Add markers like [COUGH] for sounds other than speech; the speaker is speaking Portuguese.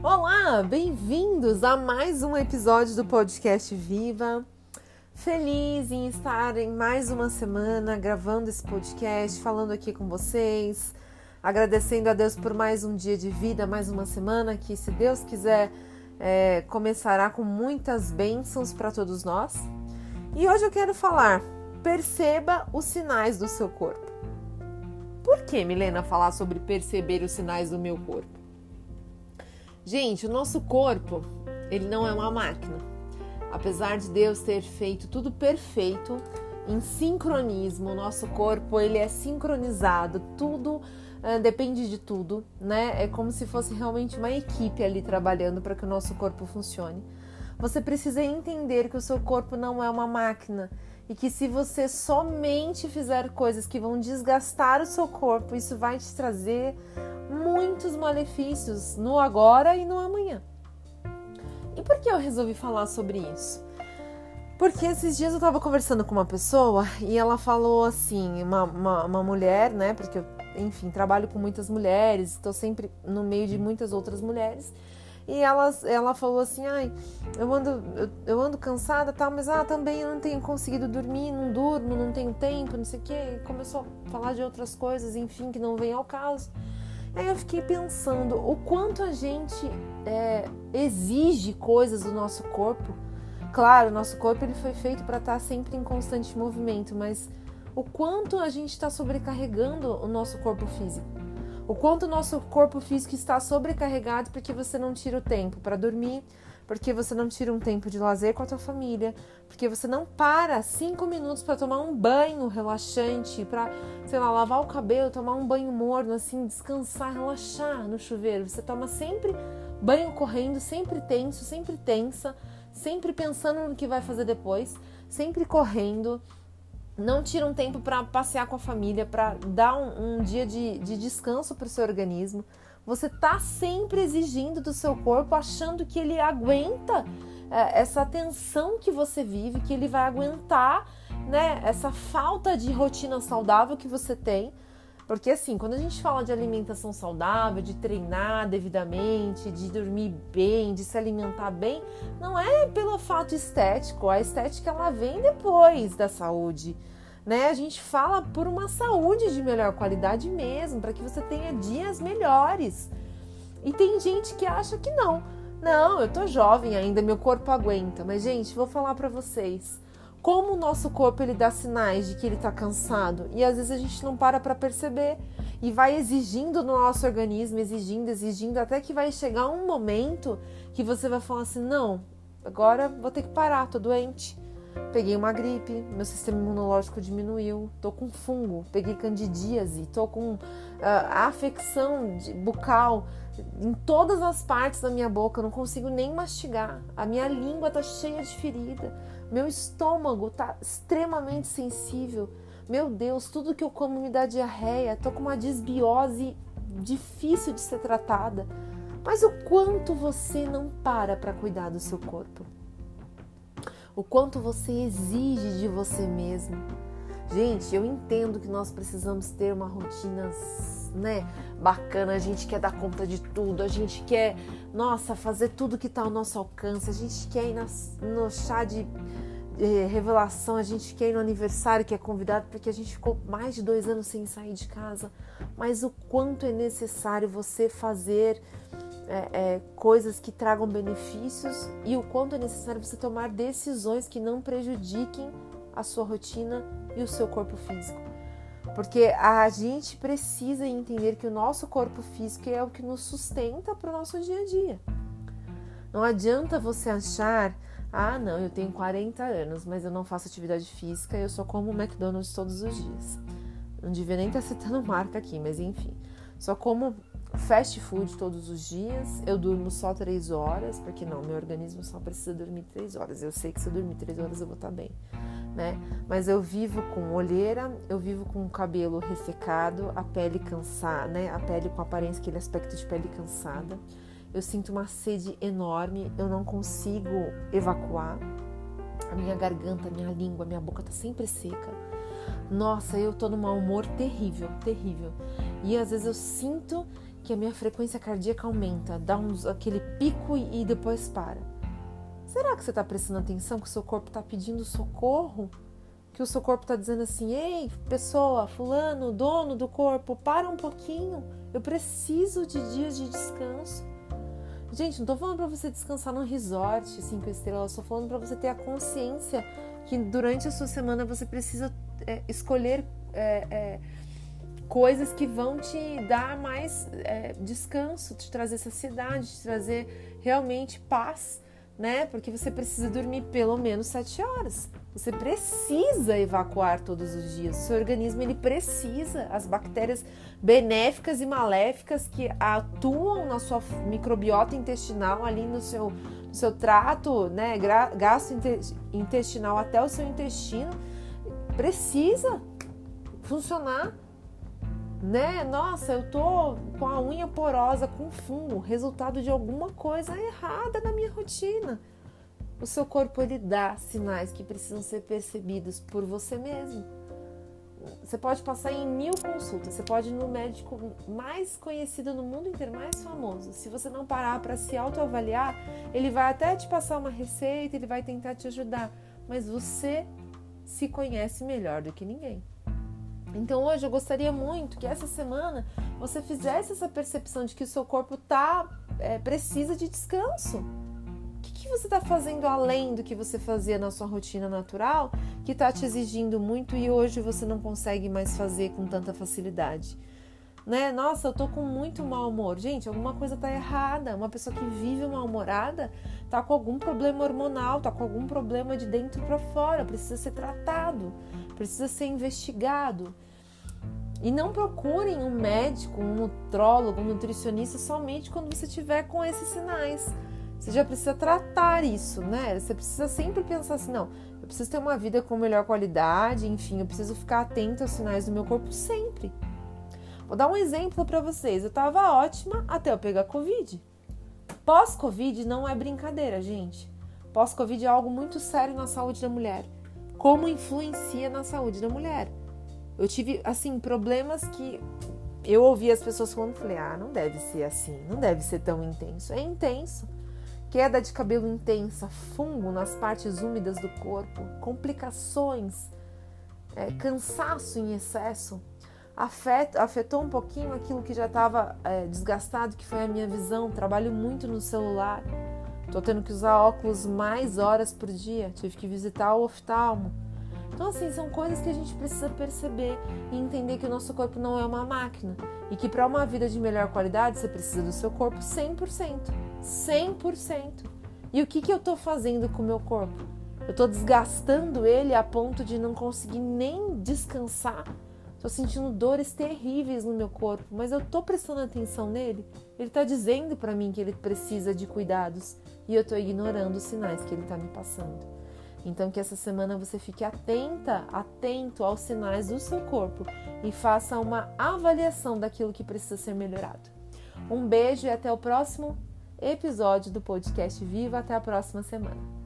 Olá, bem-vindos a mais um episódio do podcast Viva. Feliz em estar em mais uma semana gravando esse podcast, falando aqui com vocês, agradecendo a Deus por mais um dia de vida, mais uma semana que, se Deus quiser, é, começará com muitas bênçãos para todos nós. E hoje eu quero falar: perceba os sinais do seu corpo. Por que, Milena, falar sobre perceber os sinais do meu corpo? Gente, o nosso corpo, ele não é uma máquina. Apesar de Deus ter feito tudo perfeito, em sincronismo, o nosso corpo ele é sincronizado, tudo uh, depende de tudo, né? É como se fosse realmente uma equipe ali trabalhando para que o nosso corpo funcione. Você precisa entender que o seu corpo não é uma máquina e que se você somente fizer coisas que vão desgastar o seu corpo, isso vai te trazer muitos malefícios no agora e no amanhã. E por que eu resolvi falar sobre isso? Porque esses dias eu estava conversando com uma pessoa e ela falou assim, uma, uma, uma mulher, né? Porque eu, enfim, trabalho com muitas mulheres, estou sempre no meio de muitas outras mulheres. E ela, ela falou assim, ai, eu ando, eu, eu ando cansada, tal, mas ah, também eu não tenho conseguido dormir, não durmo, não tenho tempo, não sei o quê. E começou a falar de outras coisas, enfim, que não vem ao caso. Aí eu fiquei pensando o quanto a gente é, exige coisas do nosso corpo. Claro, nosso corpo ele foi feito para estar tá sempre em constante movimento, mas o quanto a gente está sobrecarregando o nosso corpo físico. O quanto o nosso corpo físico está sobrecarregado porque você não tira o tempo para dormir, porque você não tira um tempo de lazer com a tua família, porque você não para cinco minutos para tomar um banho relaxante, para, sei lá, lavar o cabelo, tomar um banho morno, assim, descansar, relaxar no chuveiro. Você toma sempre banho correndo, sempre tenso, sempre tensa, sempre pensando no que vai fazer depois, sempre correndo. Não tira um tempo para passear com a família, para dar um, um dia de, de descanso para o seu organismo. Você está sempre exigindo do seu corpo, achando que ele aguenta é, essa tensão que você vive, que ele vai aguentar né, essa falta de rotina saudável que você tem. Porque assim, quando a gente fala de alimentação saudável, de treinar devidamente, de dormir bem, de se alimentar bem, não é pelo fato estético. A estética ela vem depois da saúde né? A gente fala por uma saúde de melhor qualidade mesmo, para que você tenha dias melhores. E tem gente que acha que não. Não, eu tô jovem ainda, meu corpo aguenta. Mas gente, vou falar para vocês. Como o nosso corpo ele dá sinais de que ele tá cansado e às vezes a gente não para para perceber e vai exigindo no nosso organismo, exigindo, exigindo até que vai chegar um momento que você vai falar assim: "Não, agora vou ter que parar, tô doente". Peguei uma gripe, meu sistema imunológico diminuiu, tô com fungo, peguei candidíase, tô com uh, afecção de, bucal em todas as partes da minha boca, não consigo nem mastigar. A minha língua tá cheia de ferida, meu estômago tá extremamente sensível. Meu Deus, tudo que eu como me dá diarreia, tô com uma desbiose difícil de ser tratada. Mas o quanto você não para para cuidar do seu corpo? O quanto você exige de você mesmo. Gente, eu entendo que nós precisamos ter uma rotina, né, bacana, a gente quer dar conta de tudo, a gente quer, nossa, fazer tudo que está ao nosso alcance, a gente quer ir no chá de eh, revelação, a gente quer ir no aniversário que é convidado, porque a gente ficou mais de dois anos sem sair de casa, mas o quanto é necessário você fazer é, é, coisas que tragam benefícios e o quanto é necessário você tomar decisões que não prejudiquem a sua rotina e o seu corpo físico. Porque a gente precisa entender que o nosso corpo físico é o que nos sustenta para o nosso dia a dia. Não adianta você achar, ah, não, eu tenho 40 anos, mas eu não faço atividade física, eu só como McDonald's todos os dias. Não devia nem estar citando [LAUGHS] marca aqui, mas enfim. Só como fast food todos os dias, eu durmo só três horas, porque não, meu organismo só precisa dormir três horas. Eu sei que se eu dormir três horas eu vou estar bem, né? Mas eu vivo com olheira, eu vivo com o cabelo ressecado, a pele cansada, né? A pele com aparência, aquele aspecto de pele cansada. Eu sinto uma sede enorme, eu não consigo evacuar. A minha garganta, a minha língua, a minha boca tá sempre seca. Nossa, eu tô num mau humor terrível, terrível. E às vezes eu sinto que a minha frequência cardíaca aumenta, dá uns, aquele pico e, e depois para. Será que você está prestando atenção que o seu corpo está pedindo socorro? Que o seu corpo está dizendo assim: ei, pessoa, fulano, dono do corpo, para um pouquinho. Eu preciso de dias de descanso. Gente, não estou falando para você descansar num resort cinco estrelas, estou falando para você ter a consciência que durante a sua semana você precisa é, escolher é, é, coisas que vão te dar mais é, descanso, te trazer saciedade, te trazer realmente paz, né? Porque você precisa dormir pelo menos sete horas. Você precisa evacuar todos os dias. Seu organismo ele precisa. As bactérias benéficas e maléficas que atuam na sua microbiota intestinal ali no seu, no seu trato, né, gastrointestinal até o seu intestino, precisa funcionar né? Nossa, eu tô com a unha porosa com fungo, resultado de alguma coisa errada na minha rotina. O seu corpo ele dá sinais que precisam ser percebidos por você mesmo. Você pode passar em mil consultas, você pode ir no médico mais conhecido no mundo inteiro, mais famoso. Se você não parar para se autoavaliar, ele vai até te passar uma receita, ele vai tentar te ajudar, mas você se conhece melhor do que ninguém. Então hoje eu gostaria muito que essa semana você fizesse essa percepção de que o seu corpo tá é, precisa de descanso. O que, que você está fazendo além do que você fazia na sua rotina natural que está te exigindo muito e hoje você não consegue mais fazer com tanta facilidade? Né? Nossa, eu tô com muito mau humor. Gente, alguma coisa tá errada. Uma pessoa que vive mal-humorada tá com algum problema hormonal, tá com algum problema de dentro para fora, precisa ser tratado precisa ser investigado. E não procurem um médico, um nutrólogo, um nutricionista somente quando você tiver com esses sinais. Você já precisa tratar isso, né? Você precisa sempre pensar assim: não, eu preciso ter uma vida com melhor qualidade, enfim, eu preciso ficar atento aos sinais do meu corpo sempre. Vou dar um exemplo para vocês. Eu tava ótima até eu pegar Covid. Pós-Covid não é brincadeira, gente. Pós-Covid é algo muito sério na saúde da mulher como influencia na saúde da mulher. Eu tive, assim, problemas que eu ouvi as pessoas falando, falei, ah, não deve ser assim, não deve ser tão intenso. É intenso. Queda de cabelo intensa, fungo nas partes úmidas do corpo, complicações, é, cansaço em excesso. Afetou, um pouquinho aquilo que já estava é, desgastado, que foi a minha visão. Trabalho muito no celular Tô tendo que usar óculos mais horas por dia. Tive que visitar o oftalmo. Então, assim, são coisas que a gente precisa perceber e entender que o nosso corpo não é uma máquina e que para uma vida de melhor qualidade você precisa do seu corpo 100%. 100%. E o que, que eu tô fazendo com o meu corpo? Eu tô desgastando ele a ponto de não conseguir nem descansar Tô sentindo dores terríveis no meu corpo, mas eu tô prestando atenção nele. Ele tá dizendo para mim que ele precisa de cuidados e eu tô ignorando os sinais que ele tá me passando. Então que essa semana você fique atenta, atento aos sinais do seu corpo e faça uma avaliação daquilo que precisa ser melhorado. Um beijo e até o próximo episódio do podcast Viva. Até a próxima semana.